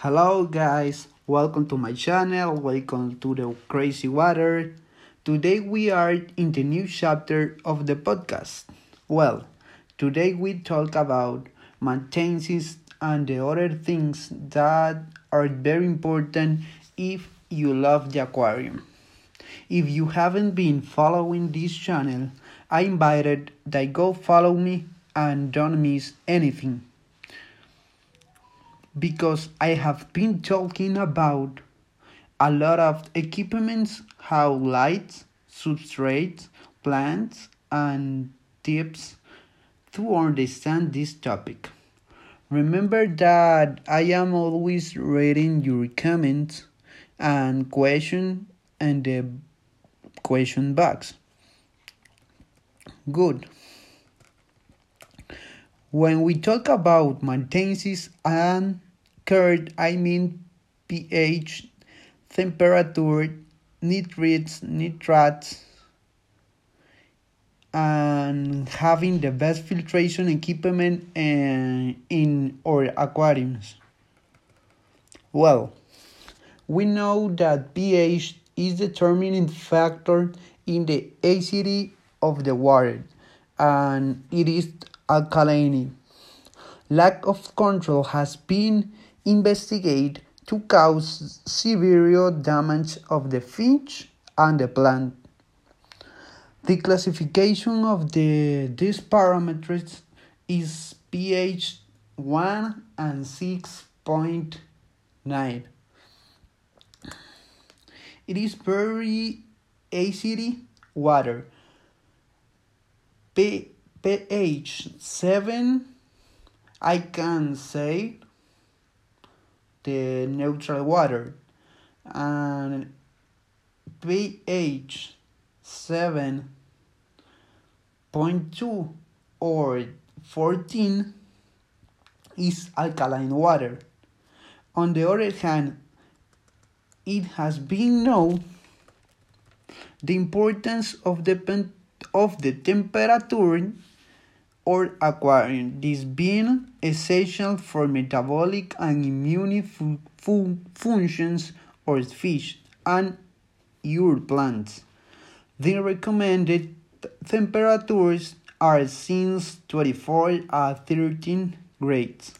Hello, guys, welcome to my channel. Welcome to the Crazy Water. Today, we are in the new chapter of the podcast. Well, today we talk about maintenance and the other things that are very important if you love the aquarium. If you haven't been following this channel, I invited that go follow me and don't miss anything because I have been talking about a lot of equipments, how lights, substrates, plants, and tips to understand this topic. Remember that I am always reading your comments and question and the question box. Good. When we talk about maintenance and curd, I mean pH, temperature, nitrites, nitrates, and having the best filtration equipment in, in our aquariums. Well, we know that pH is the determining factor in the acidity of the water and it is alkaline. Lack of control has been investigated to cause severe damage of the fish and the plant. The classification of the these parameters is pH 1 and 6.9. It is very acid water. P pH 7 I can say the neutral water and pH 7.2 or 14 is alkaline water. On the other hand, it has been known the importance of the, of the temperature or aquarium, this being essential for metabolic and immune fu fu functions of fish and your plants. The recommended temperatures are since 24 at 13 grades.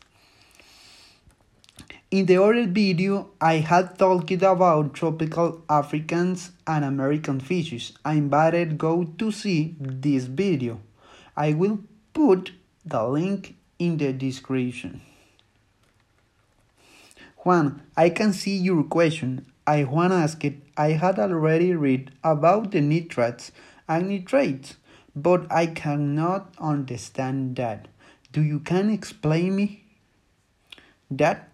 In the other video, I had talked about tropical Africans and American fishes. I invited go to see this video. I will put the link in the description. Juan, I can see your question. I want to ask it. I had already read about the nitrites and nitrates, but I cannot understand that. Do you can explain me that?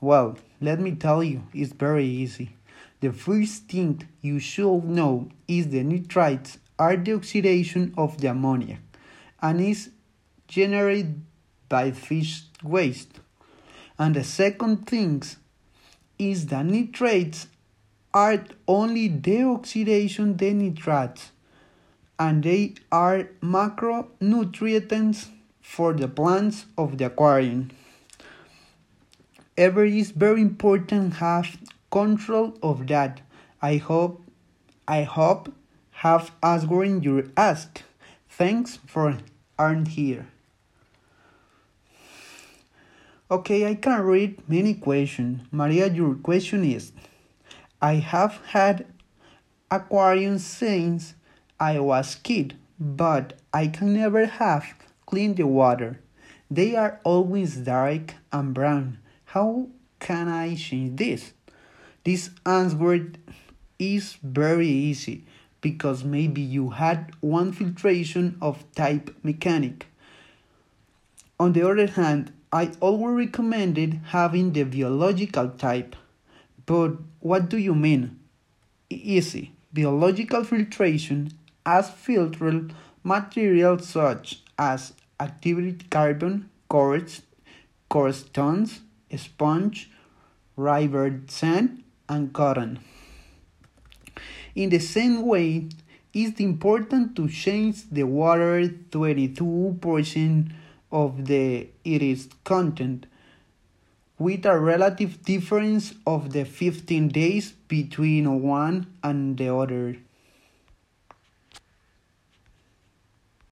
Well, let me tell you, it's very easy. The first thing you should know is the nitrites are the oxidation of the ammonia and is generated by fish waste. And the second thing is that nitrates are only the oxidation the nitrites and they are macronutrients for the plants of the aquarium. Ever is very important have control of that. I hope I hope have answered your ask. Thanks for aren't here. Okay, I can read many questions. Maria, your question is I have had aquariums since I was kid, but I can never have cleaned the water. They are always dark and brown. How can I change this? This answer is very easy because maybe you had one filtration of type mechanic. On the other hand, I always recommended having the biological type. But what do you mean? Easy. Biological filtration as filtered materials such as activated carbon, quartz, coarse stones, sponge, river sand, and cotton. In the same way, it's important to change the water 22% of the its content with a relative difference of the 15 days between one and the other.